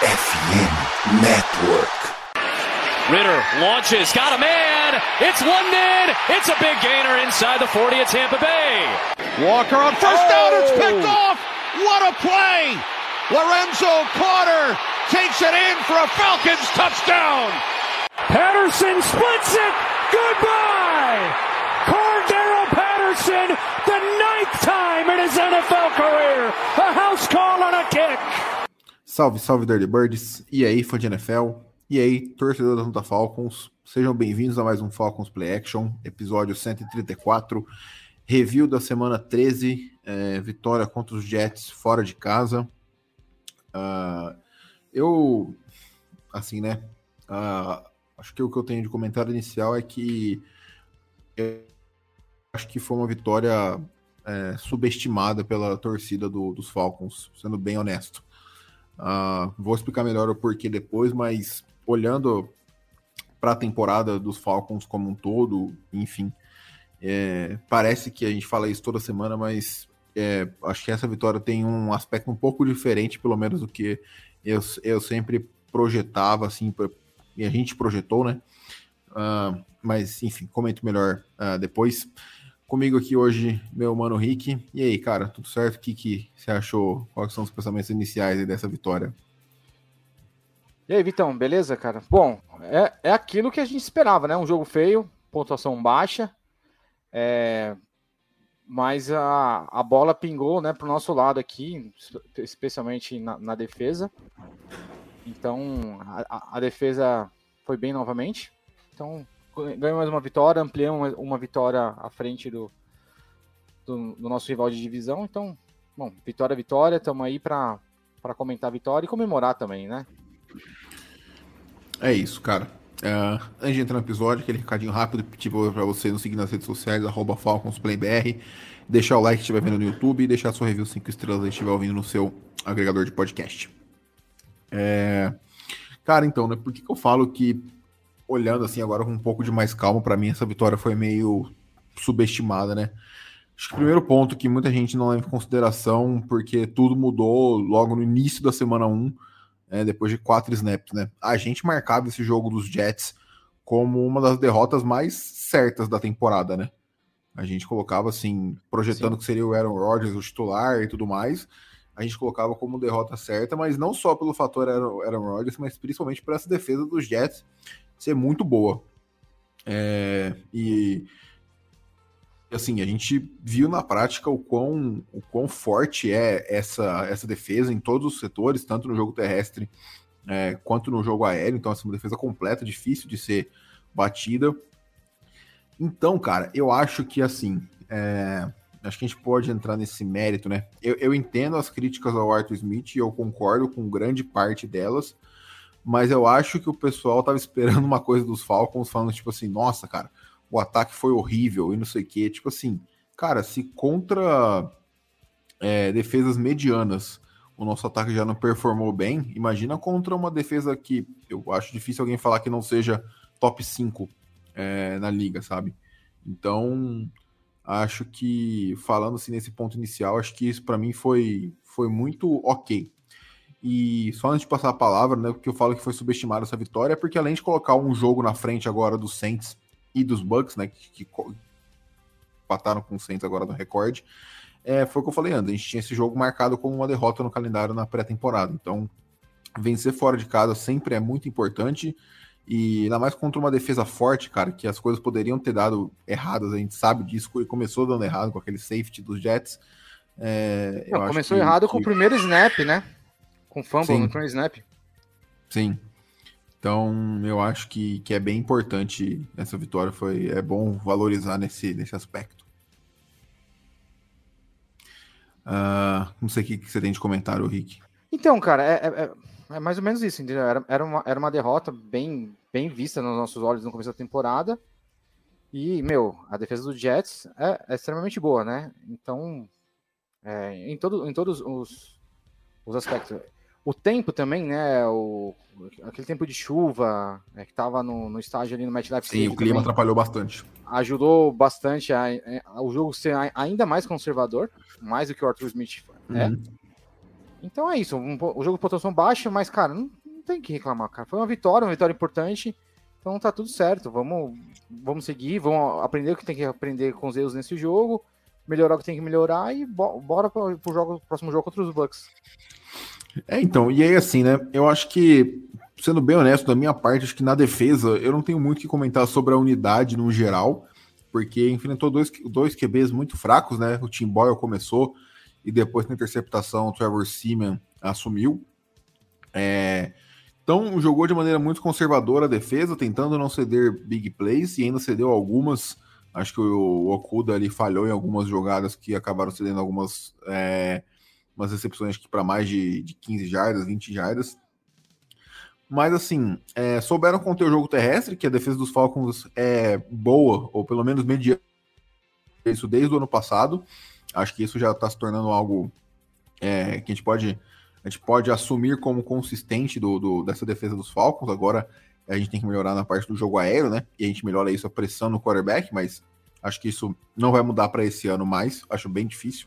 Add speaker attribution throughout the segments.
Speaker 1: FM Network.
Speaker 2: Ritter launches, got a man. It's London. It's a big gainer inside the 40 at Tampa Bay.
Speaker 3: Walker on first down. It's oh! picked off. What a play! Lorenzo Carter takes it in for a Falcons touchdown.
Speaker 4: Patterson splits it. Goodbye. Cordero Patterson, the ninth time in his NFL career. A house call on a kick.
Speaker 5: Salve, salve Dirty Birds. E aí, fã de NFL? E aí, torcedor da Santa Falcons? Sejam bem-vindos a mais um Falcons Play Action, episódio 134. Review da semana 13, é, vitória contra os Jets fora de casa. Uh, eu, assim, né? Uh, acho que o que eu tenho de comentário inicial é que acho que foi uma vitória é, subestimada pela torcida do, dos Falcons, sendo bem honesto. Uh, vou explicar melhor o porquê depois, mas olhando para a temporada dos Falcons como um todo, enfim, é, parece que a gente fala isso toda semana, mas é, acho que essa vitória tem um aspecto um pouco diferente, pelo menos do que eu, eu sempre projetava, assim, pra, e a gente projetou, né? Uh, mas, enfim, comento melhor uh, depois. Comigo aqui hoje, meu mano Rick. E aí, cara, tudo certo? O que, que você achou? Quais são os pensamentos iniciais dessa vitória?
Speaker 6: E aí, Vitão, beleza, cara? Bom, é, é aquilo que a gente esperava, né? Um jogo feio, pontuação baixa. É, mas a, a bola pingou né, para o nosso lado aqui, especialmente na, na defesa. Então a, a, defesa foi bem novamente. Então ganhou mais uma vitória, ampliamos uma, vitória à frente do, do, do, nosso rival de divisão. Então, bom, vitória, vitória, estamos aí para comentar a vitória e comemorar também, né?
Speaker 5: É isso, cara. Uh, antes de entrar no episódio, aquele recadinho rápido tipo, para você nos seguir nas redes sociais, arroba FalconsPlayBR, deixar o like se estiver vendo no YouTube e deixar sua review 5 estrelas se estiver ouvindo no seu agregador de podcast. É... Cara, então, né, por que, que eu falo que, olhando assim agora com um pouco de mais calma, para mim essa vitória foi meio subestimada, né? Acho que o primeiro ponto que muita gente não leva em consideração, porque tudo mudou logo no início da semana 1, é, depois de quatro snaps, né? A gente marcava esse jogo dos Jets como uma das derrotas mais certas da temporada, né? A gente colocava assim, projetando Sim. que seria o Aaron Rodgers o titular e tudo mais. A gente colocava como derrota certa, mas não só pelo fator Aaron, Aaron Rodgers, mas principalmente por essa defesa dos Jets ser muito boa. É, e assim, a gente viu na prática o quão, o quão forte é essa, essa defesa em todos os setores, tanto no jogo terrestre é, quanto no jogo aéreo. Então, assim, uma defesa completa, difícil de ser batida. Então, cara, eu acho que assim. É, acho que a gente pode entrar nesse mérito, né? Eu, eu entendo as críticas ao Arthur Smith e eu concordo com grande parte delas, mas eu acho que o pessoal tava esperando uma coisa dos Falcons, falando tipo assim, nossa, cara, o ataque foi horrível e não sei o quê. Tipo assim, cara, se contra é, defesas medianas o nosso ataque já não performou bem, imagina contra uma defesa que eu acho difícil alguém falar que não seja top 5 é, na liga, sabe? Então, acho que, falando assim nesse ponto inicial, acho que isso para mim foi, foi muito ok. E só antes de passar a palavra, né, porque eu falo que foi subestimada essa vitória, é porque além de colocar um jogo na frente agora do Saints e dos Bucks, né, que, que empataram com o Saints agora no recorde, é, foi o que eu falei antes, a gente tinha esse jogo marcado como uma derrota no calendário na pré-temporada. Então, vencer fora de casa sempre é muito importante, e ainda mais contra uma defesa forte, cara, que as coisas poderiam ter dado erradas, a gente sabe disso, e começou dando errado com aquele safety dos Jets.
Speaker 6: É, Não, começou que, errado que... com o primeiro snap, né? Com fumble Sim. no primeiro snap.
Speaker 5: Sim. Então, eu acho que, que é bem importante essa vitória. Foi, é bom valorizar nesse, nesse aspecto. Uh, não sei o que, que você tem de comentário, Rick.
Speaker 6: Então, cara, é, é, é mais ou menos isso. Entendeu? Era, era, uma, era uma derrota bem, bem vista nos nossos olhos no começo da temporada. E, meu, a defesa do Jets é, é extremamente boa, né? Então, é, em, todo, em todos os, os aspectos o tempo também, né? O, aquele tempo de chuva é, que estava no, no estágio ali no MetLife
Speaker 5: Sim, o clima atrapalhou bastante.
Speaker 6: Ajudou bastante a, a, o jogo ser ainda mais conservador, mais do que o Arthur Smith é. Uhum. Então é isso, um, o jogo de pontuação baixa, mas, cara, não, não, tem que reclamar, cara. Foi uma vitória, uma vitória importante. Então tá tudo certo. Vamos, vamos seguir, vamos aprender o que tem que aprender com os erros nesse jogo, melhorar o que tem que melhorar e bora pro, pro jogo, próximo jogo contra os Bucks.
Speaker 5: É, então, e aí assim, né? Eu acho que, sendo bem honesto, da minha parte, acho que na defesa eu não tenho muito o que comentar sobre a unidade no geral, porque enfrentou dois, dois QBs muito fracos, né? O Tim Boyle começou e depois na interceptação o Trevor Seaman assumiu. É, então jogou de maneira muito conservadora a defesa, tentando não ceder big plays e ainda cedeu algumas. Acho que o Okuda ali falhou em algumas jogadas que acabaram cedendo algumas é, umas recepções aqui para mais de, de 15 jardas, 20 jardas. Mas assim, é, souberam conter o jogo terrestre, que a defesa dos Falcons é boa, ou pelo menos mediana. Isso desde o ano passado. Acho que isso já está se tornando algo é, que a gente pode a gente pode assumir como consistente do, do, dessa defesa dos Falcons. Agora a gente tem que melhorar na parte do jogo aéreo, né? E a gente melhora isso a pressão no quarterback, mas acho que isso não vai mudar para esse ano mais. Acho bem difícil.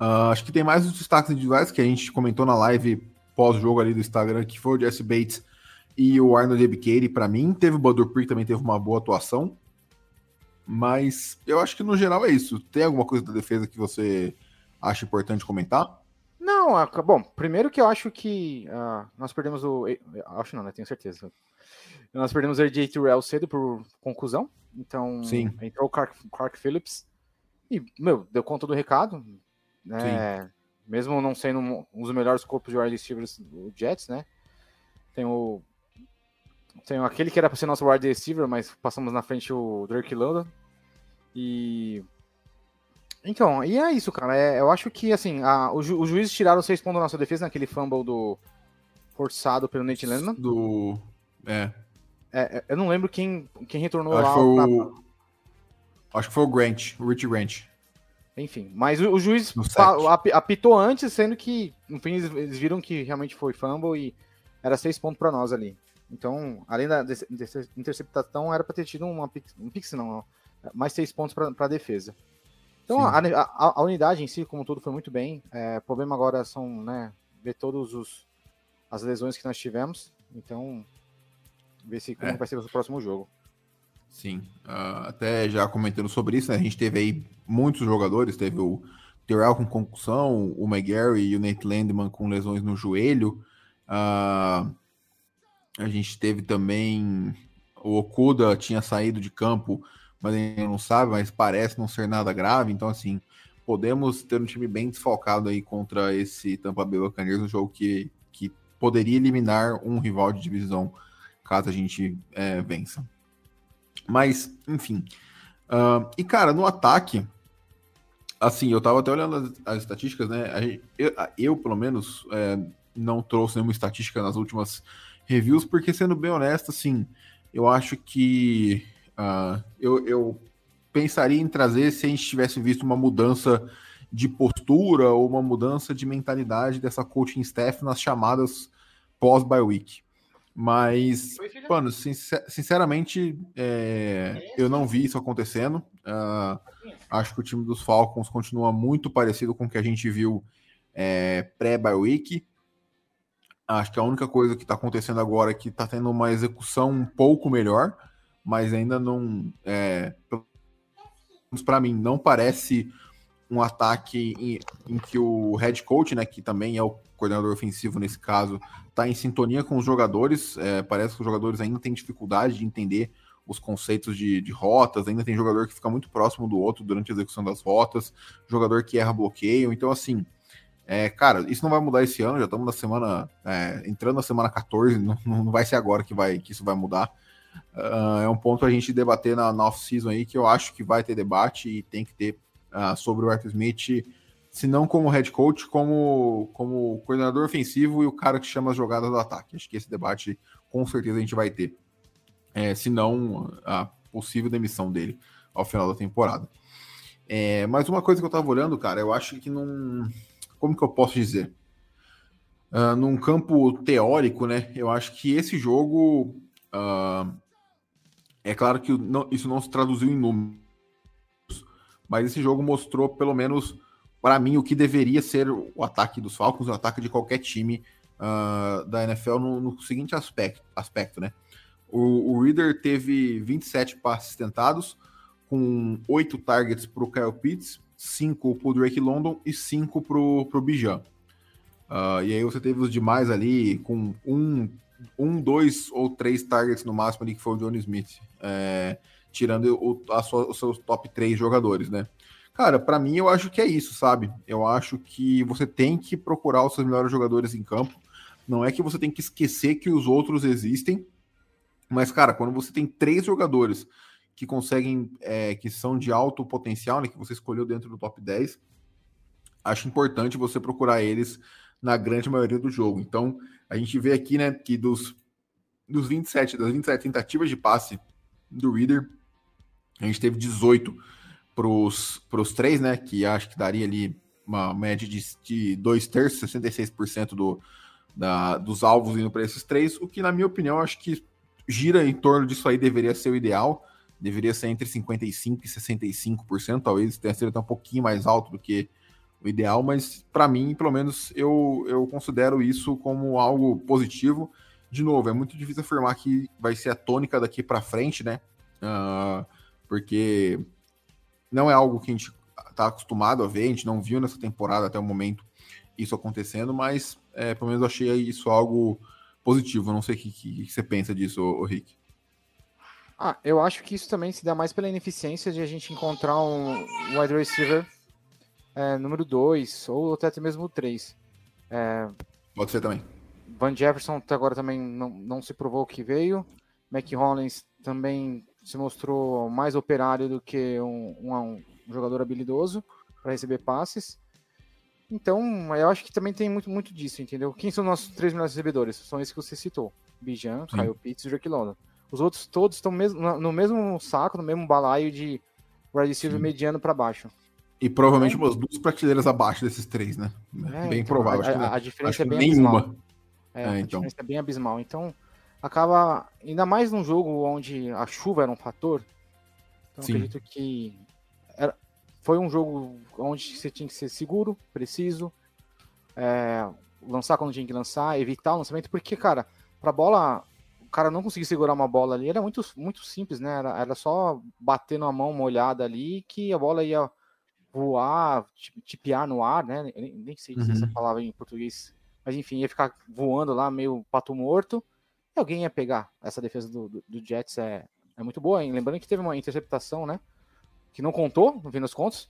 Speaker 5: Uh, acho que tem mais os destaques individuais que a gente comentou na live pós-jogo ali do Instagram, que foi o Jesse Bates e o Arnold Ebikeri. Para mim, teve o Badur Prick também teve uma boa atuação. Mas eu acho que no geral é isso. Tem alguma coisa da defesa que você acha importante comentar?
Speaker 6: Não, bom, primeiro que eu acho que uh, nós perdemos o. Acho não, né? Tenho certeza. Nós perdemos o AJ Terrell cedo por conclusão. Então,
Speaker 5: Sim.
Speaker 6: entrou o Clark, Clark Phillips. E, meu, deu conta do recado. Né? Mesmo não sendo um, um dos melhores corpos de wide receivers do Jets, né? Tem o tem aquele que era para ser nosso wide receiver, mas passamos na frente o Drake London. E. Então, e é isso, cara. É, eu acho que, assim, a, o ju, os juízes tiraram seis pontos da nossa defesa naquele fumble do. forçado pelo Nate Landman.
Speaker 5: Do. É.
Speaker 6: é. é eu não lembro quem, quem retornou
Speaker 5: acho
Speaker 6: lá.
Speaker 5: Foi o... Acho que foi o Grant, o Rich Grant.
Speaker 6: Enfim, mas o, o juiz apitou antes, sendo que, no fim, eles, eles viram que realmente foi fumble e era seis pontos para nós ali. Então, além da interceptação, era para ter tido uma, um pix, não, mais seis pontos para a defesa. Então, a, a, a, unidade em si, como tudo, foi muito bem. É, o problema agora são, né, ver todos os as lesões que nós tivemos. Então, ver se como é. vai ser o próximo jogo.
Speaker 5: Sim, uh, até já comentando sobre isso, né, a gente teve aí muitos jogadores, teve o Terrell com concussão, o McGarry e o Nate Landman com lesões no joelho. Uh, a gente teve também o Okuda tinha saído de campo, mas gente não sabe, mas parece não ser nada grave. Então, assim, podemos ter um time bem desfalcado aí contra esse Tampa Bay Buccaneers, um jogo que, que poderia eliminar um rival de divisão caso a gente é, vença. Mas, enfim. Uh, e, cara, no ataque, assim, eu tava até olhando as, as estatísticas, né? Eu, eu pelo menos, é, não trouxe nenhuma estatística nas últimas reviews, porque, sendo bem honesto, assim, eu acho que uh, eu, eu pensaria em trazer se a gente tivesse visto uma mudança de postura ou uma mudança de mentalidade dessa coaching staff nas chamadas pós-bye week. Mas, mano, sinceramente, é, eu não vi isso acontecendo. Uh, acho que o time dos Falcons continua muito parecido com o que a gente viu é, pré-bye week. Acho que a única coisa que está acontecendo agora é que está tendo uma execução um pouco melhor, mas ainda não. É, para mim, não parece um ataque em, em, que o head coach, né, que também é o coordenador ofensivo nesse caso, está em sintonia com os jogadores. É, parece que os jogadores ainda têm dificuldade de entender os conceitos de, de, rotas, ainda tem jogador que fica muito próximo do outro durante a execução das rotas, jogador que erra bloqueio. Então, assim, é, cara, isso não vai mudar esse ano, já estamos na semana. É, entrando na semana 14, não, não vai ser agora que, vai, que isso vai mudar. Uh, é um ponto a gente debater na, na off-season aí, que eu acho que vai ter debate e tem que ter uh, sobre o Arthur Smith, se não como head coach, como, como coordenador ofensivo e o cara que chama as jogadas do ataque. Acho que esse debate com certeza a gente vai ter. É, se não, a possível demissão dele ao final da temporada. É, mas uma coisa que eu tava olhando, cara, eu acho que não como que eu posso dizer? Uh, num campo teórico, né? Eu acho que esse jogo. Uh, é claro que não, isso não se traduziu em números, mas esse jogo mostrou pelo menos para mim, o que deveria ser o ataque dos Falcons, o ataque de qualquer time uh, da NFL no, no, seguinte aspecto, aspecto né? O, o Reader teve 27 passes tentados, com 8 targets para o Kyle Pitts, 5 para o Drake London e 5 para o Bijan. Uh, e aí você teve os demais ali com um, um, dois ou três targets no máximo ali, que foi o Johnny Smith, é, tirando o, sua, os seus top 3 jogadores, né? Cara, para mim eu acho que é isso, sabe? Eu acho que você tem que procurar os seus melhores jogadores em campo. Não é que você tem que esquecer que os outros existem, mas, cara, quando você tem três jogadores que conseguem, é, que são de alto potencial, né, que você escolheu dentro do top 10, acho importante você procurar eles na grande maioria do jogo. Então, a gente vê aqui, né, que dos, dos 27, das 27 tentativas de passe do Reader, a gente teve 18 para os três, né, que acho que daria ali uma média de, de dois terços, 66% do, da, dos alvos indo para esses três, o que, na minha opinião, acho que gira em torno disso aí, deveria ser o ideal, deveria ser entre 55% e 65%, talvez tenha sido até um pouquinho mais alto do que o ideal, mas para mim, pelo menos, eu, eu considero isso como algo positivo. De novo, é muito difícil afirmar que vai ser a tônica daqui para frente, né? Uh, porque não é algo que a gente está acostumado a ver, a gente não viu nessa temporada até o momento isso acontecendo, mas é, pelo menos eu achei isso algo positivo. Eu não sei o que, que, que, você pensa disso, ô, Rick.
Speaker 6: Ah, eu acho que isso também se dá mais pela ineficiência de a gente encontrar um wide receiver é, número 2, ou até mesmo 3.
Speaker 5: É, Pode ser também.
Speaker 6: Van Jefferson até agora também não, não se provou que veio. Mac Hollins também se mostrou mais operário do que um, um, um jogador habilidoso para receber passes. Então, eu acho que também tem muito, muito disso, entendeu? Quem são nossos três melhores recebedores? São esses que você citou: Bijan, Kyle Pitts e Drake London. Os outros todos estão mesmo, no mesmo saco, no mesmo balaio de wide mediano para baixo.
Speaker 5: E provavelmente umas duas prateleiras abaixo desses três, né?
Speaker 6: É, bem então, provável. A, a, a diferença é bem nenhuma. abismal. É, é, a então. diferença é bem abismal. Então, acaba, ainda mais num jogo onde a chuva era um fator, então acredito que era, foi um jogo onde você tinha que ser seguro, preciso, é, lançar quando tinha que lançar, evitar o lançamento, porque, cara, pra bola, o cara não conseguir segurar uma bola ali, era muito, muito simples, né? Era, era só bater numa mão molhada ali que a bola ia voar, tipear no ar, né? Nem, nem sei dizer uhum. essa palavra em português, mas enfim, ia ficar voando lá, meio pato morto alguém ia pegar. Essa defesa do, do, do Jets é, é muito boa, hein? Lembrando que teve uma interceptação, né? Que não contou, no fim das contas.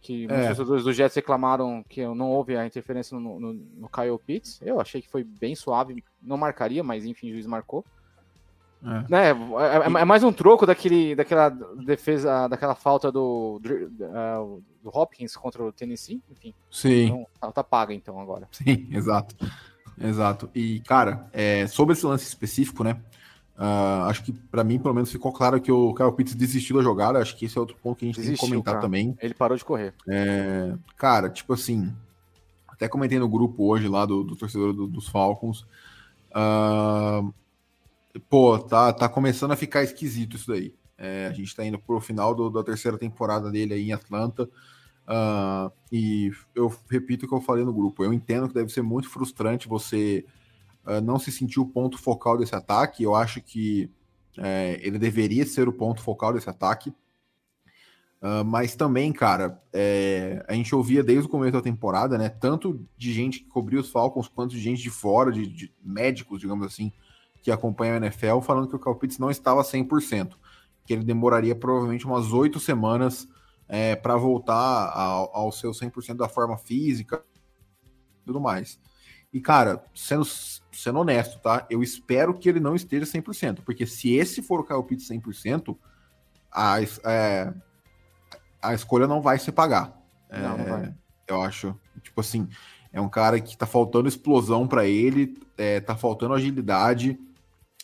Speaker 6: Que é. muitos torcedores do Jets reclamaram que não houve a interferência no, no, no Kyle Pitts. Eu achei que foi bem suave, não marcaria, mas enfim, o juiz marcou. É. Né, é, é, é, mais um troco daquele, daquela defesa, daquela falta do, do, do Hopkins contra o Tennessee, enfim.
Speaker 5: Sim.
Speaker 6: Então, tá, tá paga então agora.
Speaker 5: Sim, exato. Exato. E, cara, é, sobre esse lance específico, né? Uh, acho que para mim, pelo menos, ficou claro que o Kyle Pitts desistiu da jogada. Acho que esse é outro ponto que a gente Desistiu, tem que comentar cara. também.
Speaker 6: Ele parou de correr.
Speaker 5: É, cara, tipo assim, até comentei no grupo hoje lá do, do torcedor do, dos Falcons. Uh, pô, tá, tá começando a ficar esquisito isso daí. É, a gente tá indo pro final do, da terceira temporada dele aí em Atlanta. Uh, e eu repito o que eu falei no grupo. Eu entendo que deve ser muito frustrante você uh, não se sentir o ponto focal desse ataque. Eu acho que é, ele deveria ser o ponto focal desse ataque. Uh, mas também, cara, é, a gente ouvia desde o começo da temporada, né? Tanto de gente que cobria os Falcons, quanto de gente de fora, de, de médicos, digamos assim, que acompanham a NFL, falando que o Calpitz não estava 100%, que ele demoraria provavelmente umas oito semanas é, para voltar ao, ao seu 100% da forma física e tudo mais. E, cara, sendo, sendo honesto, tá? Eu espero que ele não esteja 100%, porque se esse for o Kyle Pitts 100%, a, é, a escolha não vai se pagar.
Speaker 6: Não, é, não vai.
Speaker 5: Eu acho, tipo assim, é um cara que tá faltando explosão para ele, é, tá faltando agilidade.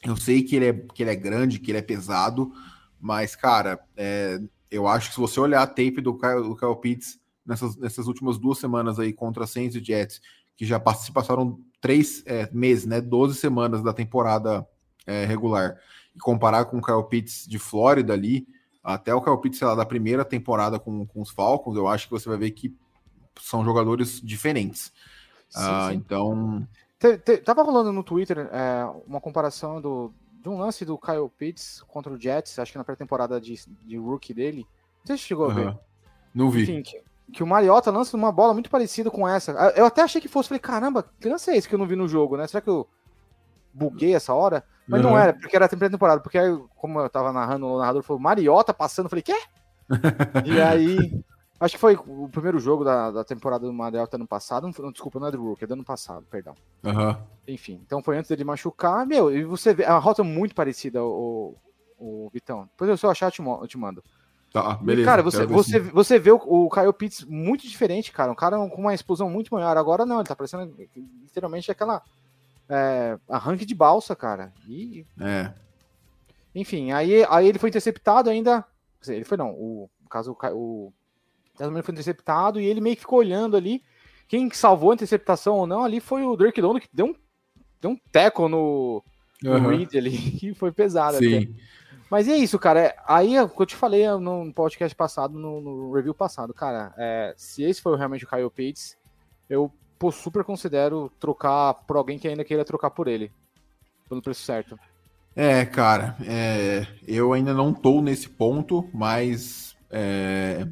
Speaker 5: Eu sei que ele, é, que ele é grande, que ele é pesado, mas, cara, é, eu acho que se você olhar a tape do Kyle, do Kyle Pitts nessas, nessas últimas duas semanas aí contra Saints e Jets, que já se passaram três é, meses, né, 12 semanas da temporada é, regular, e comparar com o Kyle Pitts de Flórida ali, até o Kyle Pitts, sei lá, da primeira temporada com, com os Falcons, eu acho que você vai ver que são jogadores diferentes. Sim, uh, sim. Então.
Speaker 6: Te, te, tava rolando no Twitter é, uma comparação do, de um lance do Kyle Pitts contra o Jets, acho que na pré-temporada de, de rookie dele. Não sei se chegou a ver.
Speaker 5: Não vi. Enfim,
Speaker 6: que, que, o Mariota lança uma bola muito parecida com essa. Eu até achei que fosse, falei, caramba, que lance é esse que eu não vi no jogo, né? Será que eu buguei essa hora? Mas uhum. não era, porque era pré-temporada. Porque aí, como eu tava narrando, o narrador falou, Mariota passando, eu falei, quê? e aí Acho que foi o primeiro jogo da, da temporada do Mariota ano passado. Não, desculpa, não é do Rook, é do ano passado, perdão.
Speaker 5: Uhum.
Speaker 6: Enfim, então foi antes dele machucar. Meu, e você vê, é uma rota muito parecida, o, o Vitão. Depois eu, se eu achar, eu te, eu te mando.
Speaker 5: Tá, beleza.
Speaker 6: E, cara, você, você, você vê o, o Kyle Pitts muito diferente, cara. Um cara com uma explosão muito maior. Agora não, ele tá parecendo literalmente aquela é, arranque de balsa, cara. E,
Speaker 5: é.
Speaker 6: Enfim, aí, aí ele foi interceptado ainda. Ele foi não, o, no caso, o, o também foi interceptado e ele meio que ficou olhando ali. Quem salvou a interceptação ou não ali foi o Drake London, que deu um, deu um teco no, no uhum. Reed ali, que foi pesado.
Speaker 5: Sim. Até.
Speaker 6: Mas é isso, cara. É, aí, o que eu te falei no podcast passado, no, no review passado, cara, é, se esse foi realmente o Kyle Pitts, eu pô, super considero trocar por alguém que ainda queira trocar por ele. Pelo preço certo.
Speaker 5: É, cara, é, eu ainda não tô nesse ponto, mas é,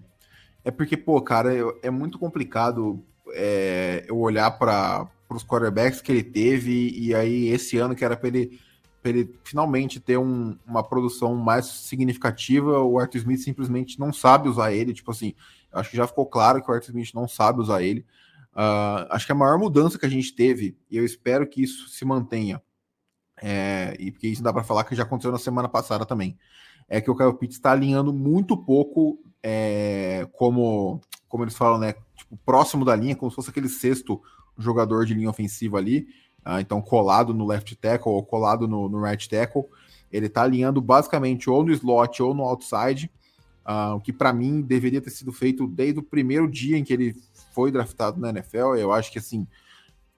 Speaker 5: é porque, pô, cara, é muito complicado é, eu olhar para os quarterbacks que ele teve e aí esse ano que era para ele, ele finalmente ter um, uma produção mais significativa, o Arthur Smith simplesmente não sabe usar ele. Tipo assim, acho que já ficou claro que o Arthur Smith não sabe usar ele. Uh, acho que a maior mudança que a gente teve, e eu espero que isso se mantenha, é, e porque isso dá para falar que já aconteceu na semana passada também, é que o Kyle Pitts está alinhando muito pouco é, como, como eles falam, né? Tipo, próximo da linha, como se fosse aquele sexto jogador de linha ofensiva ali. Ah, então, colado no left tackle ou colado no, no right tackle. Ele está alinhando basicamente ou no slot ou no outside, ah, o que para mim deveria ter sido feito desde o primeiro dia em que ele foi draftado na NFL. Eu acho que assim,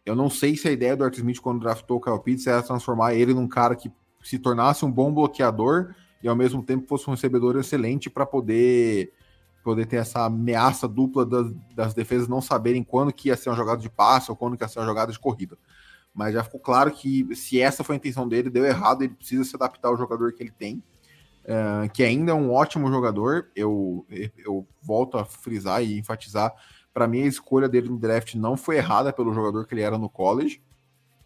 Speaker 5: eu não sei se a ideia do Arthur Smith quando draftou o Kyle Pitts era transformar ele num cara que se tornasse um bom bloqueador e ao mesmo tempo fosse um recebedor excelente para poder poder ter essa ameaça dupla das, das, defesas não saberem quando que ia ser uma jogada de passe ou quando que ia ser uma jogada de corrida. Mas já ficou claro que se essa foi a intenção dele, deu errado, ele precisa se adaptar ao jogador que ele tem, uh, que ainda é um ótimo jogador. Eu, eu volto a frisar e enfatizar, para mim a escolha dele no draft não foi errada pelo jogador que ele era no college.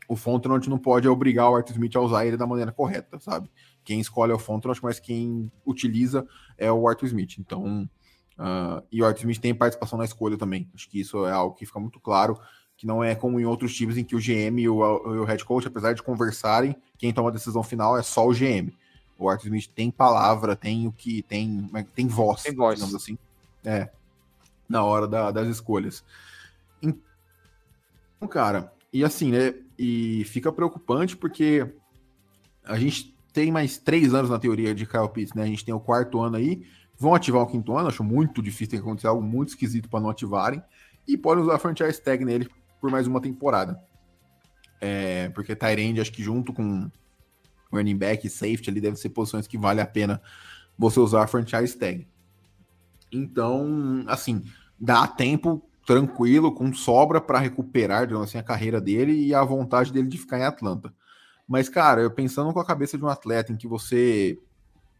Speaker 5: O Fontenot não pode obrigar o Arthur Smith a usar ele da maneira correta, sabe? Quem escolhe é o Fontenot, mas quem utiliza é o Arthur Smith. Então, uh, e o Arthur Smith tem participação na escolha também. Acho que isso é algo que fica muito claro, que não é como em outros times em que o GM e o, o head coach, apesar de conversarem, quem toma a decisão final é só o GM. O Arthur Smith tem palavra, tem o que tem, tem voz,
Speaker 6: tem voz.
Speaker 5: digamos assim. É. Na hora da, das escolhas. Então, cara, e assim, né? E fica preocupante porque a gente tem mais três anos na teoria de Kyle Pitts, né? A gente tem o quarto ano aí, vão ativar o quinto ano, acho muito difícil ter que acontecer algo muito esquisito para não ativarem, e podem usar a franchise tag nele por mais uma temporada. É, porque Tyrande, acho que junto com running back e safety ali devem ser posições que vale a pena você usar a franchise tag. Então, assim, dá tempo tranquilo, com sobra para recuperar, assim, a carreira dele e a vontade dele de ficar em Atlanta. Mas, cara, eu pensando com a cabeça de um atleta em que você.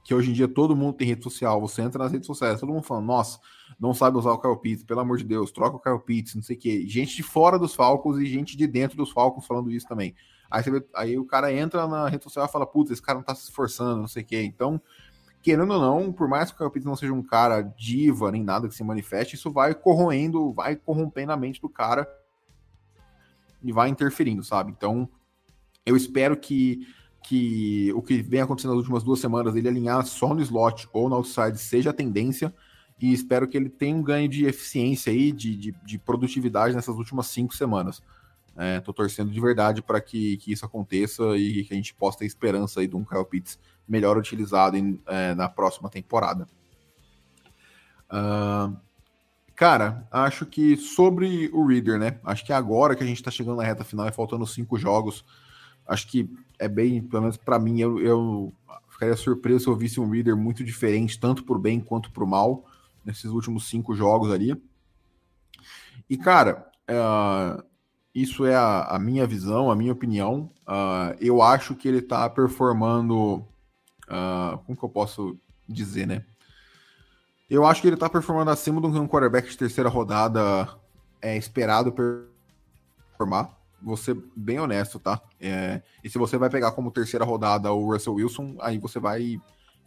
Speaker 5: Que hoje em dia todo mundo tem rede social, você entra nas redes sociais, todo mundo falando, nossa, não sabe usar o Kyle Pitts, pelo amor de Deus, troca o Kyle Pitts, não sei o quê. Gente de fora dos Falcons e gente de dentro dos Falcons falando isso também. Aí, vê, aí o cara entra na rede social e fala, putz, esse cara não tá se esforçando, não sei o quê. Então, querendo ou não, por mais que o Kyle Pitts não seja um cara diva nem nada que se manifeste, isso vai corroendo, vai corrompendo a mente do cara e vai interferindo, sabe? Então, eu espero que, que o que vem acontecendo nas últimas duas semanas, ele alinhar só no slot ou no outside, seja a tendência. E espero que ele tenha um ganho de eficiência aí, de, de, de produtividade nessas últimas cinco semanas. Estou é, torcendo de verdade para que, que isso aconteça e que a gente possa ter esperança aí de um Kyle Pitts melhor utilizado em, é, na próxima temporada. Uh, cara, acho que sobre o Reader, né? Acho que agora que a gente está chegando na reta final e faltando cinco jogos, acho que é bem, pelo menos para mim, eu, eu, ficaria surpreso se eu visse um Reader muito diferente, tanto por bem quanto por mal, nesses últimos cinco jogos ali. E, cara, uh, isso é a, a, minha visão, a minha opinião. Uh, eu acho que ele tá performando. Uh, como que eu posso dizer, né? Eu acho que ele tá performando acima do que um quarterback de terceira rodada é esperado performar. Vou ser bem honesto, tá? É, e se você vai pegar como terceira rodada o Russell Wilson, aí você vai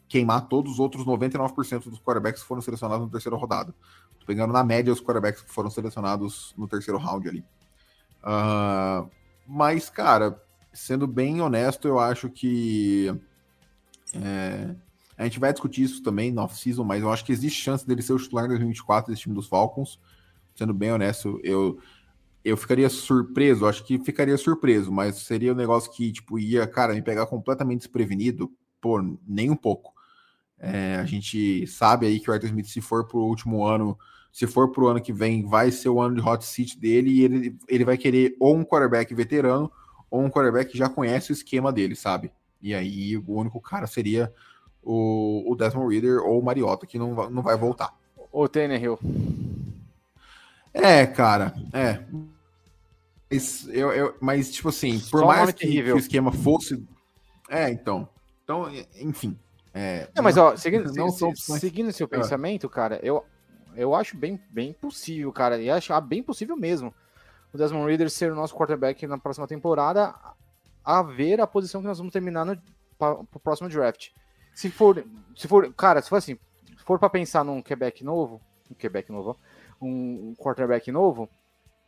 Speaker 5: queimar todos os outros 99% dos quarterbacks que foram selecionados na terceira rodada. Tô pegando na média os quarterbacks que foram selecionados no terceiro round ali. Uh, mas, cara, sendo bem honesto, eu acho que. É, a gente vai discutir isso também no off-season, mas eu acho que existe chance dele ser o titular em 2024 desse time dos Falcons. Sendo bem honesto, eu, eu ficaria surpreso, acho que ficaria surpreso, mas seria um negócio que, tipo, ia, cara, me pegar completamente desprevenido, pô, nem um pouco. É, a gente sabe aí que o Arthur Smith, se for pro último ano, se for pro ano que vem, vai ser o ano de hot seat dele e ele, ele vai querer ou um quarterback veterano ou um quarterback que já conhece o esquema dele, sabe? E aí o único cara seria o, o Desmond Reader ou o Mariota, que não, não vai voltar.
Speaker 6: O Tannehill.
Speaker 5: É, cara, é. Mas, eu, eu, mas tipo assim, por Só mais que, que, o esquema fosse. É, então. Então, enfim. É,
Speaker 6: não, mas ó, seguindo, não se, seguindo seu é. pensamento, cara, eu, eu acho bem, bem possível, cara. E acho ah, bem possível mesmo o Desmond Reader ser o nosso quarterback na próxima temporada, a ver a posição que nós vamos terminar no pro próximo draft. Se for, se for, cara, se for assim, se for para pensar num Quebec novo, um Quebec novo, um, quarterback novo,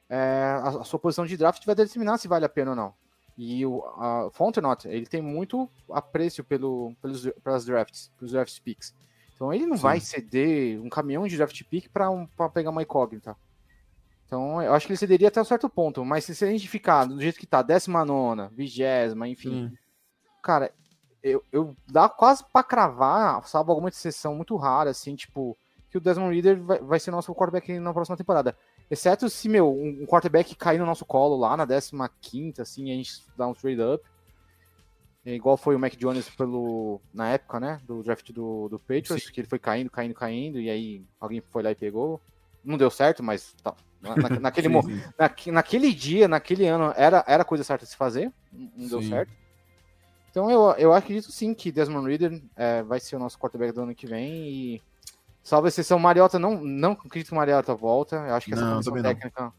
Speaker 6: é, a, a, sua posição de draft vai determinar se vale a pena ou não. E o a Fontenot, ele tem muito apreço pelo, pelos, pelas drafts, pelos draft picks. Então ele não Sim. vai ceder um caminhão de draft pick para um, pegar uma incógnita. Então eu acho que ele cederia até um certo ponto, mas se a gente ficar do jeito que tá, 19, vigésima, enfim, hum. cara, eu, eu dá quase para cravar, salvo alguma exceção muito rara, assim, tipo, que o Desmond Reader vai, vai ser nosso quarterback na próxima temporada. Exceto se, meu, um, quarterback cair no nosso colo lá na 15, assim, a gente dá um trade up. É igual foi o Mac Jones pelo, na época, né, do draft do, do Patriots, Sim. que ele foi caindo, caindo, caindo, e aí alguém foi lá e pegou. Não deu certo, mas tá, na, naquele, sim, Na, naquele dia, naquele ano, era, era coisa certa de se fazer, não deu certo. Então eu, eu acredito sim que Desmond Reader é, vai ser o nosso quarterback do ano que vem e salvo exceção, Mariota não, não acredito que Mariota volta, eu acho que essa não, comissão técnica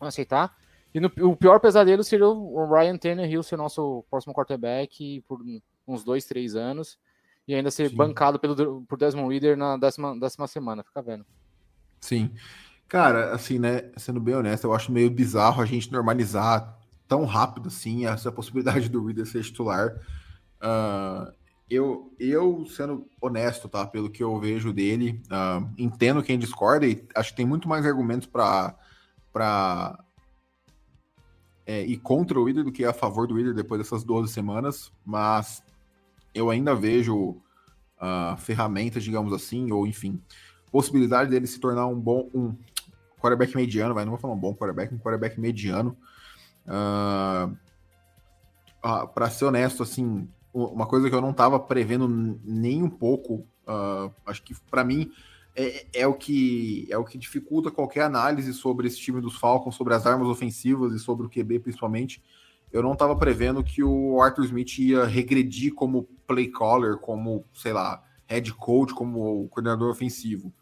Speaker 6: não aceitar. E no, o pior pesadelo seria o Ryan Tannehill ser nosso próximo quarterback por uns dois, três anos e ainda ser sim. bancado pelo, por Desmond Reader na décima, décima semana, fica vendo.
Speaker 5: Sim. Cara, assim, né, sendo bem honesto, eu acho meio bizarro a gente normalizar tão rápido assim essa possibilidade do Reader ser titular. Uh, eu, eu, sendo honesto, tá? Pelo que eu vejo dele, uh, entendo quem discorda e acho que tem muito mais argumentos para para é, contra o Reader do que a favor do Reader depois dessas 12 semanas, mas eu ainda vejo uh, ferramentas, digamos assim, ou enfim, possibilidade dele se tornar um bom um quarterback mediano, vai, não vou falar um bom quarterback, um quarterback mediano Uh, uh, para ser honesto, assim, uma coisa que eu não estava prevendo nem um pouco, uh, acho que para mim é, é, o que é o que dificulta qualquer análise sobre esse time dos Falcons, sobre as armas ofensivas e sobre o QB principalmente. Eu não estava prevendo que o Arthur Smith ia regredir como play caller, como, sei lá, head coach, como coordenador ofensivo.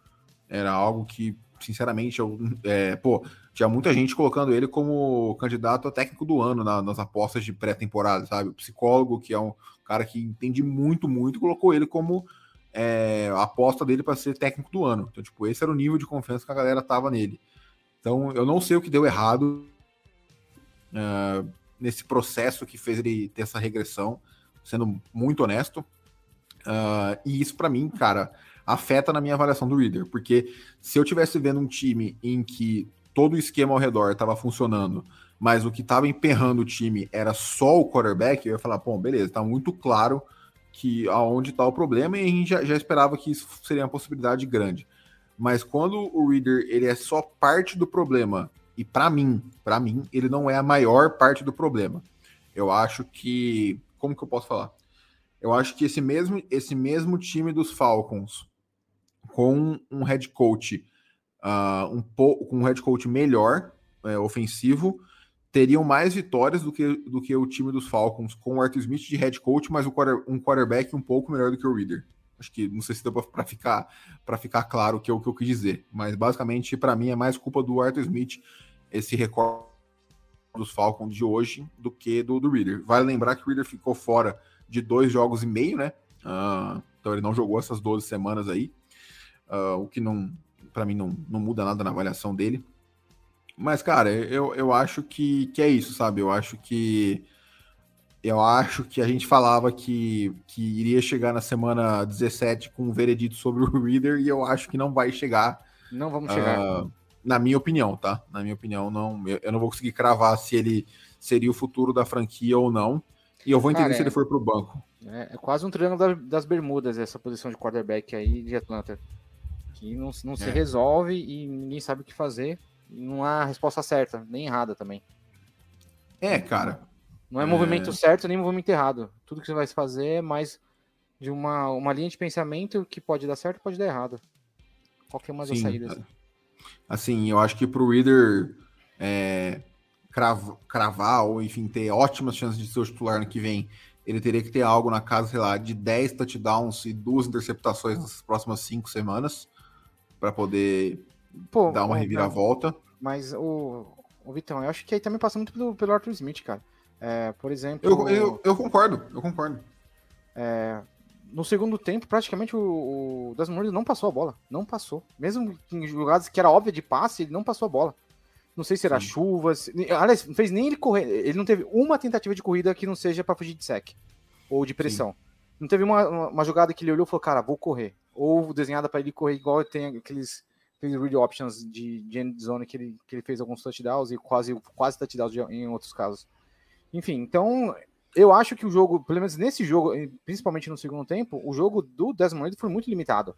Speaker 5: Era algo que, sinceramente, eu, é, pô, tinha muita gente colocando ele como candidato a técnico do ano na, nas apostas de pré-temporada, sabe? O psicólogo, que é um cara que entende muito, muito, colocou ele como é, a aposta dele para ser técnico do ano. Então, tipo, esse era o nível de confiança que a galera tava nele. Então, eu não sei o que deu errado uh, nesse processo que fez ele ter essa regressão, sendo muito honesto. Uh, e isso, para mim, cara, afeta na minha avaliação do Reader, porque se eu tivesse vendo um time em que todo o esquema ao redor estava funcionando, mas o que estava emperrando o time era só o quarterback, eu ia falar, bom, beleza, está muito claro que aonde está o problema e a gente já, já, esperava que isso seria uma possibilidade grande. Mas quando o Reader ele é só parte do problema e para mim, para mim, ele não é a maior parte do problema. Eu acho que, como que eu posso falar? Eu acho que esse mesmo esse mesmo time dos Falcons com um head coach uh, um com um head coach melhor, é, ofensivo, teriam mais vitórias do que, do que o time dos Falcons com o Arthur Smith de head coach, mas um quarterback um pouco melhor do que o Reader. Acho que não sei se deu para ficar para ficar claro o que, eu, que eu quis dizer, mas basicamente para mim é mais culpa do Arthur Smith esse recorde dos Falcons de hoje do que do, do Reader. Vale lembrar que o Reader ficou fora de dois jogos e meio, né? Uh, então ele não jogou essas 12 semanas aí, uh, o que não, para mim, não, não muda nada na avaliação dele. Mas, cara, eu, eu acho que, que é isso, sabe? Eu acho que. Eu acho que a gente falava que, que iria chegar na semana 17 com um veredito sobre o Reader e eu acho que não vai chegar.
Speaker 6: Não vamos chegar. Uh,
Speaker 5: na minha opinião, tá? Na minha opinião, não, eu, eu, não vou conseguir cravar se ele seria o futuro da franquia ou não. E eu vou entender Cara, se ele for pro banco.
Speaker 6: É, é quase um triângulo das Bermudas, essa posição de quarterback aí de Atlanta. Que não, não se é. resolve e ninguém sabe o que fazer. Não há resposta certa, nem errada também.
Speaker 5: É, cara.
Speaker 6: Não é, é movimento certo nem movimento errado. Tudo que você vai fazer é mais de uma, uma linha de pensamento que pode dar certo pode dar errado. Qualquer uma das saídas. Cara.
Speaker 5: Assim, eu acho que pro Reader é, crav cravar ou, enfim, ter ótimas chances de ser o titular no que vem, ele teria que ter algo na casa, sei lá, de 10 touchdowns e duas interceptações nas próximas cinco semanas para poder Pô, dar uma reviravolta.
Speaker 6: Mas o, o Vitão, eu acho que aí também passa muito pelo, pelo Arthur Smith, cara. É, por exemplo.
Speaker 5: Eu, eu, eu, concordo, eu concordo.
Speaker 6: É, no segundo tempo, praticamente o, o Desmond não passou a bola. Não passou. Mesmo em jogadas que era óbvia de passe, ele não passou a bola. Não sei se era Sim. chuva. Se... Aliás, não fez nem ele correr. Ele não teve uma tentativa de corrida que não seja para fugir de sec ou de pressão. Sim. Não teve uma, uma, jogada que ele olhou e falou, cara, vou correr. Ou desenhada para ele correr igual tem aqueles, aqueles read options de, de end zone que ele, que ele fez alguns touchdowns e quase, quase touchdowns em outros casos. Enfim, então eu acho que o jogo, pelo menos nesse jogo, principalmente no segundo tempo, o jogo do Desmond foi muito limitado.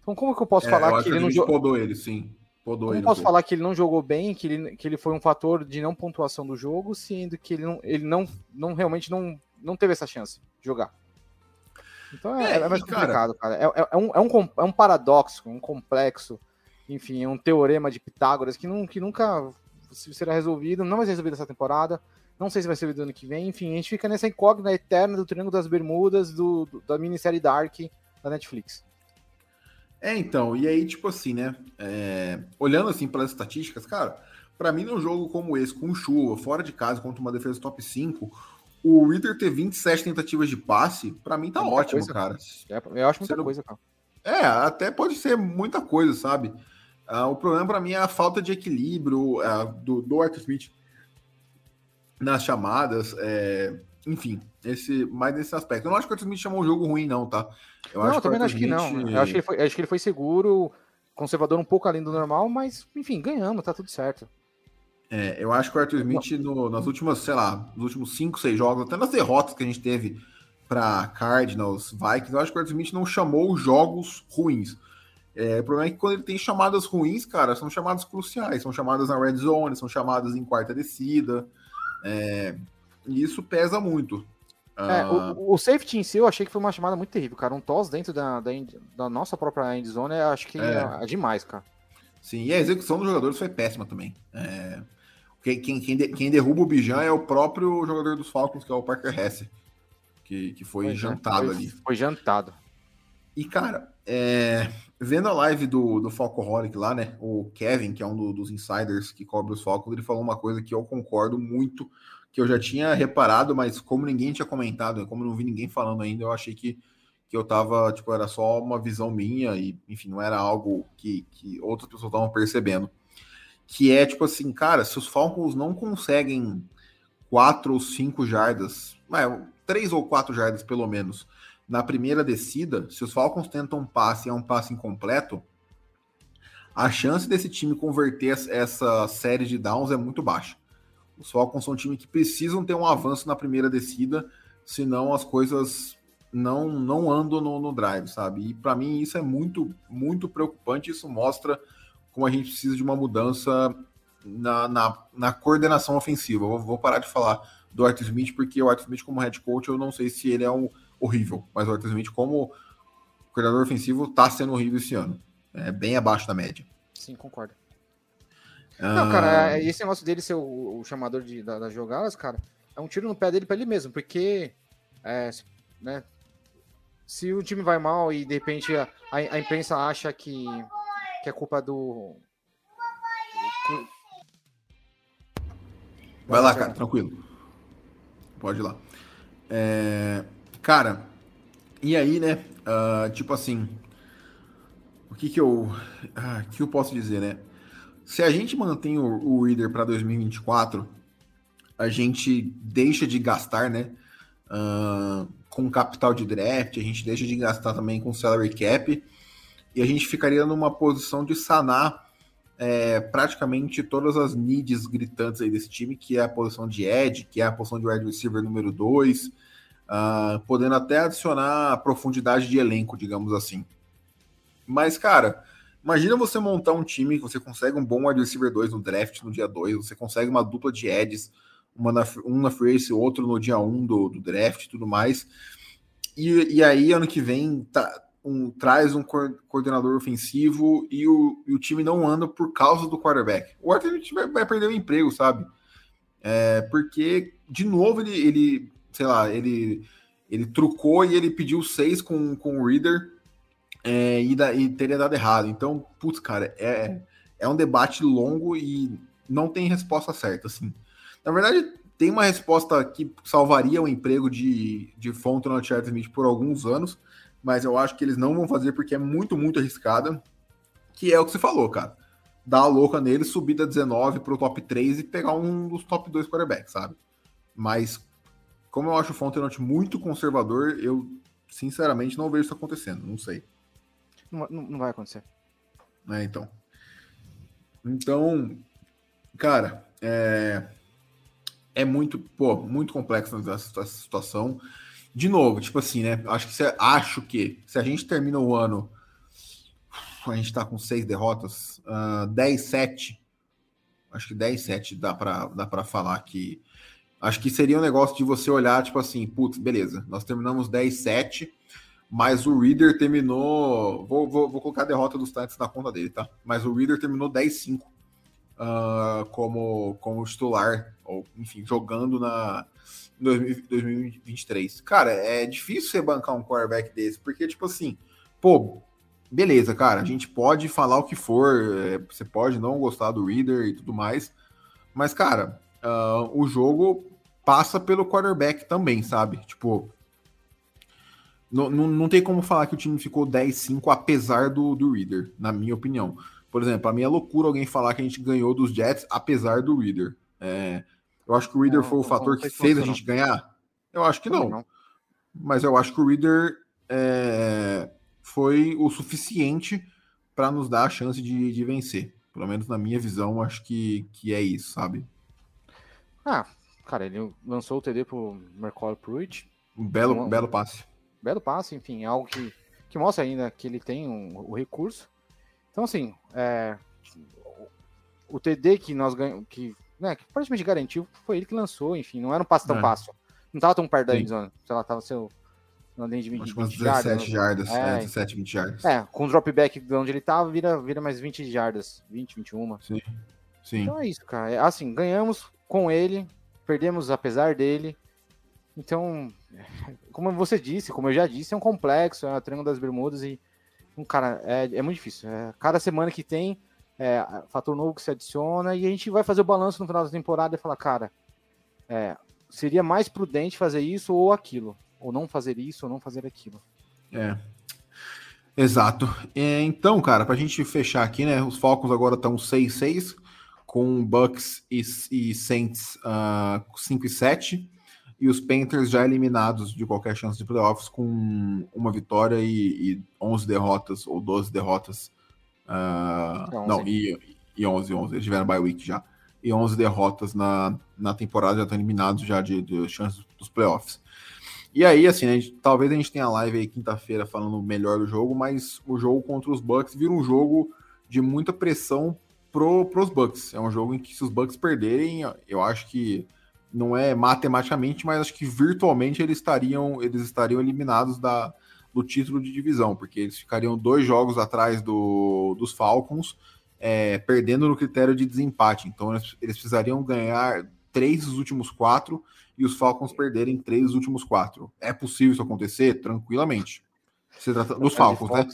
Speaker 6: Então, como que eu posso é, falar
Speaker 5: eu
Speaker 6: que ele
Speaker 5: não jogou? ele, sim.
Speaker 6: Podou como ele posso falar que ele não jogou bem, que ele, que ele foi um fator de não pontuação do jogo, sendo que ele não, ele não, não realmente não, não teve essa chance de jogar. Então é, é, é mais complicado, cara. cara. É, é, é, um, é, um, é um paradoxo, um complexo, enfim, é um teorema de Pitágoras que, não, que nunca será resolvido, não vai ser resolvido essa temporada. Não sei se vai ser do ano que vem. Enfim, a gente fica nessa incógnita eterna do Triângulo das Bermudas do, do da minissérie Dark da Netflix.
Speaker 5: É, então, e aí, tipo assim, né? É, olhando assim pelas estatísticas, cara, para mim, num jogo como esse, com chuva, fora de casa, contra uma defesa top 5, o Ritter ter 27 tentativas de passe, para mim tá é ótimo, coisa, cara.
Speaker 6: É, eu acho muita coisa, cara.
Speaker 5: É, até pode ser muita coisa, sabe? Uh, o problema para mim é a falta de equilíbrio uh, do, do Arthur Smith nas chamadas, é, enfim, esse, mais nesse aspecto. Eu não acho que o Arthur Smith chamou um jogo ruim, não, tá?
Speaker 6: Eu não, acho também acho que não. Eu acho que, ele foi, acho que ele foi seguro, conservador um pouco além do normal, mas, enfim, ganhamos, tá tudo certo.
Speaker 5: É, eu acho que o Arthur Smith, no, nas últimas, sei lá, nos últimos 5, 6 jogos, até nas derrotas que a gente teve para Cardinals, Vikings, eu acho que o Arthur Smith não chamou jogos ruins. É, o problema é que quando ele tem chamadas ruins, cara, são chamadas cruciais, são chamadas na red zone, são chamadas em quarta descida. É, e isso pesa muito.
Speaker 6: É, o, o, safety em si eu achei que foi uma chamada muito terrível, cara. Um toss dentro da, da, da nossa própria endzone, eu acho que é. é. demais, cara.
Speaker 5: Sim, e a execução dos jogadores foi péssima também. É... Quem, quem, quem, de, quem, derruba o Bijan é o próprio jogador dos Falcons, que é o Parker Hesse, que, que foi, foi jantado
Speaker 6: foi,
Speaker 5: ali.
Speaker 6: Foi jantado.
Speaker 5: E, cara, é, vendo a live do, do Falcoholic lá, né? O Kevin, que é um do, dos insiders que cobre os Falcons, ele falou uma coisa que eu concordo muito, que eu já tinha reparado, mas como ninguém tinha comentado, como não vi ninguém falando ainda, eu achei que, que eu tava, tipo, era só uma visão minha e, enfim, não era algo que, que outras pessoas estavam percebendo. Que é, tipo assim, cara, se os Falcons não conseguem quatro ou cinco jardas, três ou quatro jardas pelo menos, na primeira descida, se os Falcons tentam um passe e é um passe incompleto, a chance desse time converter essa série de downs é muito baixa. Os Falcons são um time que precisam ter um avanço na primeira descida, senão as coisas não não andam no, no drive, sabe? E para mim isso é muito muito preocupante. Isso mostra como a gente precisa de uma mudança na, na, na coordenação ofensiva. Eu vou, parar de falar do Arthur Smith, porque o Arthur Smith, como head coach, eu não sei se ele é um horrível. Mas o Arthur como coordenador ofensivo, está sendo horrível esse ano. É bem abaixo da média.
Speaker 6: sim, concordo. Não,
Speaker 5: Ah,
Speaker 6: cara, é- esse negócio dele ser o, o chamador de, da- das jogadas, cara, é um tiro no pé dele pra ele mesmo, porque, é, se- né, se o time vai mal e de repente a, a, imprensa acha que, que é culpa do.
Speaker 5: Vai lá, cara, tranquilo. Pode ir lá. É, Cara, e aí, né? ah, tipo assim, o que que eu, o que eu posso dizer, né? Se a gente mantém o, o Reader para 2024, a gente deixa de gastar, né? ah, com capital de draft, a gente deixa de gastar também com salary cap, e a gente ficaria numa posição de sanar é, praticamente todas as needs gritantes aí desse time, que é a posição de Ed, que é a posição de wide receiver número 2, podendo até adicionar profundidade de elenco, digamos assim. Mas, cara, imagina você montar um time que você consegue um bom wide receiver 2 no draft no dia 2, você consegue uma dupla de Eds, uma na, um na free agency, outro no dia 1 um do, do draft e tudo mais. E, e aí, ano que vem, tá, um, traz um co- coordenador ofensivo e o, e o time não anda por causa do quarterback. O Arthur vai, vai perder o emprego, sabe? É, porque, de novo, ele, ele, sei lá, ele, ele trucou e ele pediu seis com, com o Reader é, e, da- e teria dado errado. Então, putz, cara, é, é um debate longo e não tem resposta certa, assim. Na verdade, tem uma resposta que salvaria o emprego de, de Fontenot e Charles Smith por alguns anos, mas eu acho que eles não vão fazer porque é muito, muito arriscada, que é o que você falou, cara. Dar a louca nele, subir da 19 pro top 3 e pegar um dos top 2 quarterbacks, sabe? Mas, como eu acho o Fontenot muito conservador, eu sinceramente não vejo isso acontecendo, não sei.
Speaker 6: Não, não- vai acontecer.
Speaker 5: né? Então. Então, cara, é, é muito, pô, muito complexo essa, situação. De novo, tipo assim, né? Acho que se, acho que se a gente termina o ano, a gente tá com seis derrotas, ah, 10-7. Acho que 10-7 dá pra, dá pra falar que. Acho que seria um negócio de você olhar, tipo assim, putz, beleza, nós terminamos 10-7, mas o Reader terminou. Vou, vou, vou colocar a derrota dos Titans na conta dele, tá? Mas o Reader terminou 10-5 ah, como, como titular, ou enfim, jogando na em 2000 2023. Cara, é difícil você bancar um quarterback desse, porque, tipo assim, pô, beleza, cara, a gente pode falar o que for, é, você pode não gostar do Reader e tudo mais, mas, cara, ah, o jogo passa pelo quarterback também, sabe? Tipo, não, não, não tem como falar que o time ficou 10-5 apesar do, do Reader, na minha opinião. Por exemplo, mim é loucura alguém falar que a gente ganhou dos Jets apesar do Reader. É, eu acho que o Reader
Speaker 6: Não,
Speaker 5: foi o fator que
Speaker 6: fez
Speaker 5: a gente ganhar. Eu acho que não. Mas eu acho que o Reader é, foi o suficiente para nos dar a chance de, de vencer. Pelo menos na minha visão, acho que, que é isso, sabe?
Speaker 6: Ah, cara, ele lançou o TD pro Mercola Pruitt.
Speaker 5: Um belo,
Speaker 6: Não.
Speaker 5: belo passe.
Speaker 6: Belo passe, enfim, é algo que, que mostra ainda que ele tem um- o recurso. Então, assim, é, o TD que nós ganhamos, que, né, que praticamente garantiu, foi ele que lançou, enfim, não era um passe tão
Speaker 5: É.
Speaker 6: fácil. Não tava tão perto da endzone, sei lá, tava seu, na linha de 20,
Speaker 5: Acho que umas
Speaker 6: 20 jardas,
Speaker 5: 17 jardas.
Speaker 6: É,
Speaker 5: É, 17, 20 jardas.
Speaker 6: É, com o dropback de onde ele tava, vira, vira mais 20 jardas, 20, 21.
Speaker 5: Sim. Sim.
Speaker 6: Então é isso, cara. É, assim, ganhamos com ele, perdemos apesar dele. Então, como você disse, como eu já disse, é um complexo, é a Triângulo das Bermudas e, um, cara, é, é muito difícil. É, cada semana que tem, é, fator novo que se adiciona e a gente vai fazer o balanço no final da temporada e falar, cara, é, seria mais prudente fazer isso ou aquilo, ou não fazer isso ou não fazer aquilo.
Speaker 5: É. Exato. É, então, cara, pra gente fechar aqui, né? Os Falcons agora estão 6-6, com Bucks e, e Saints ah, 5 e 7, e os Panthers já eliminados de qualquer chance de playoffs com uma vitória e, e 11 derrotas, ou 12 derrotas.
Speaker 6: 11.
Speaker 5: não, e, e 11, 11. Eles tiveram bye week já. E 11 derrotas na, na temporada, já estão eliminados já de, de chances dos playoffs. E aí, assim, a gente- talvez a gente tenha live aí quinta-feira falando melhor do jogo, mas o jogo contra os Bucks vira um jogo de muita pressão pro, pros Bucks. É um jogo em que se os Bucks perderem, eu acho que não é matematicamente, mas acho que virtualmente eles estariam, eles estariam eliminados da, do título de divisão, porque eles ficariam dois jogos atrás do, dos Falcons é, perdendo no critério de desempate. Então eles, eles, precisariam ganhar três dos últimos quatro e os Falcons perderem três dos últimos quatro. É possível isso acontecer? Tranquilamente. Se trata dos Falcons, né?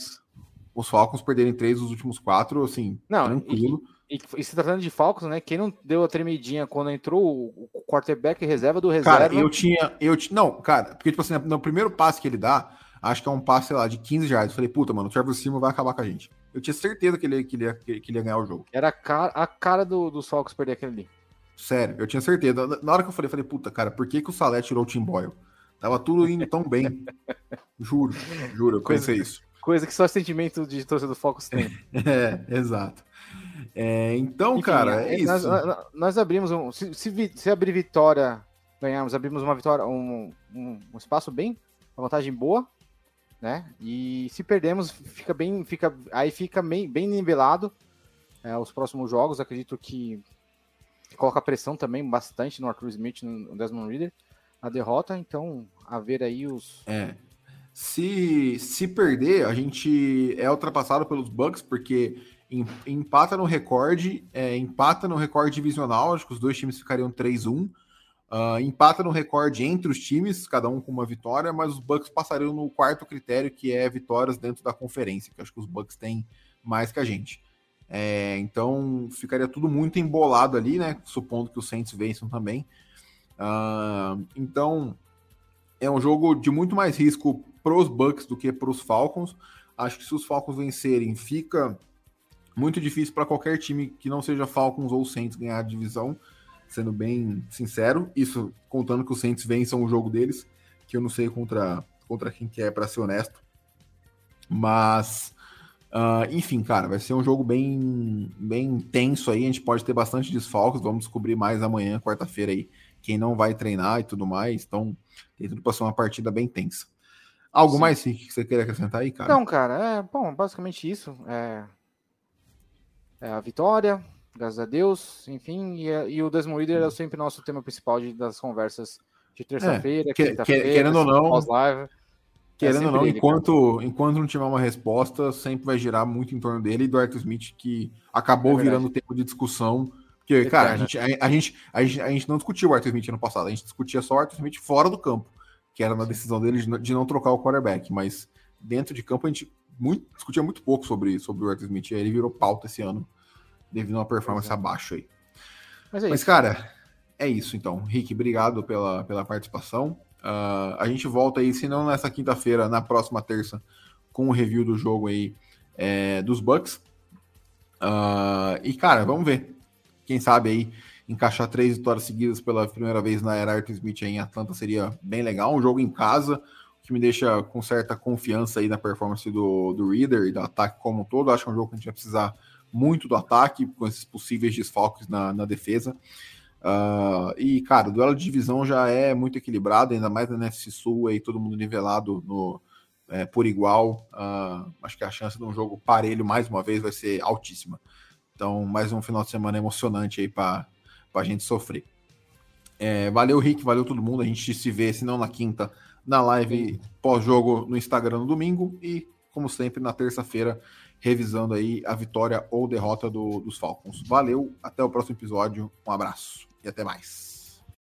Speaker 5: Os Falcons perderem três dos últimos quatro, assim,
Speaker 6: não, tranquilo. E, e, se tratando de Falcons, né? Quem não deu a tremidinha quando entrou o, quarterback reserva do reserva?
Speaker 5: Cara, eu tinha, eu Não, cara, porque, tipo assim, no primeiro passe que ele dá, acho que é um passe, sei lá, de 15 yards. Eu falei, puta, mano, o Trevor Simon vai acabar com a gente. Eu tinha certeza que ele, que ele, ia, que ele ia ganhar o jogo.
Speaker 6: Era a cara, a cara do, dos Falcons perder aquele ali.
Speaker 5: Sério, eu tinha certeza. Na hora que eu falei, falei, puta, cara, por que, que o Salé tirou o Tim Boyle? Tava tudo indo tão bem. juro, juro, eu coisa, pensei isso.
Speaker 6: Coisa que só sentimento de torcedor do Falcons tem.
Speaker 5: é, exato. É, então, Enfim, cara, é, é
Speaker 6: nós, nós, nós, abrimos um. Se, se, se, abrir vitória, ganharmos, abrimos uma vitória, um, um, um espaço bem, uma vantagem boa né? E se perdemos, fica bem, fica aí fica bem, bem nivelado é, os próximos jogos. Acredito que coloca pressão também bastante no Arthur Smith, no Desmond Reader, a derrota. Então, a ver aí os.
Speaker 5: É. Se, se perder, a gente é ultrapassado pelos Bucks, porque empata no recorde, é, empata no recorde divisional. Acho que os dois times ficariam 3-1. Uh, empata no recorde entre os times, cada um com uma vitória, mas os Bucks passariam no quarto critério, que é vitórias dentro da conferência, que acho que os Bucks têm mais que a gente. É, então ficaria tudo muito embolado ali, né? Supondo que os Saints vençam também. Uh, então é um jogo de muito mais risco para os Bucks do que para os Falcons. Acho que se os Falcons vencerem, fica muito difícil para qualquer time que não seja Falcons ou Saints ganhar a divisão sendo bem sincero. Isso contando que os Saints vençam o jogo deles, que eu não sei contra, contra quem que é, para ser honesto. Mas, uh, enfim, cara, vai ser um jogo bem, bem tenso aí. A gente pode ter bastante desfalques. Vamos descobrir mais amanhã, quarta-feira aí, quem não vai treinar e tudo mais. Então, tem tudo para ser uma partida bem tensa. Algo Sim. mais que você queria acrescentar aí, cara?
Speaker 6: Não, cara, é bom, basicamente isso. É a vitória, graças a Deus, enfim, e, e o Desmond Reader é sempre nosso tema principal de, das conversas de terça-feira, é, que,
Speaker 5: querendo ou não, pós-live. Querendo é ou não, ele, enquanto, enquanto não tiver uma resposta, sempre vai girar muito em torno dele e do Arthur Smith, que acabou é virando tempo de discussão. Porque, cara, a gente, a, a, gente, a, gente, a gente não discutia o Arthur Smith no passado, a gente discutia só o Arthur Smith fora do campo, que era na decisão dele de, de não trocar o quarterback, mas dentro de campo a gente muito, discutia muito pouco sobre, sobre o Arthur Smith, e aí ele virou pauta esse ano devido a uma performance é. abaixo aí. Mas, é Mas cara, é isso então. Rick, obrigado pela, pela participação. Uh, a gente volta aí, se não nessa quinta-feira, na próxima terça, com o review do jogo aí é, dos Bucks. Uh, e, cara, vamos ver. Quem sabe aí encaixar três vitórias seguidas pela primeira vez na era Arthur Smith em Atlanta seria bem legal. Um jogo em casa, que me deixa com certa confiança aí na performance do, do Reader e do ataque como um todo. Acho que é um jogo que a gente vai precisar muito do ataque, com esses possíveis desfalques na, na defesa. Uh, e, cara, o duelo de divisão já é muito equilibrado, ainda mais na NFC Sul, aí todo mundo nivelado no, é, por igual. Uh, acho que a chance de um jogo parelho, mais uma vez, vai ser altíssima. Então, mais um final de semana emocionante aí para a gente sofrer. É, valeu, Rick, valeu todo mundo. A gente se vê, se não na quinta, na live pós-jogo no Instagram no domingo e, como sempre, na terça-feira revisando aí a vitória ou derrota do, dos Falcons. Valeu, até o próximo episódio, um abraço e até mais.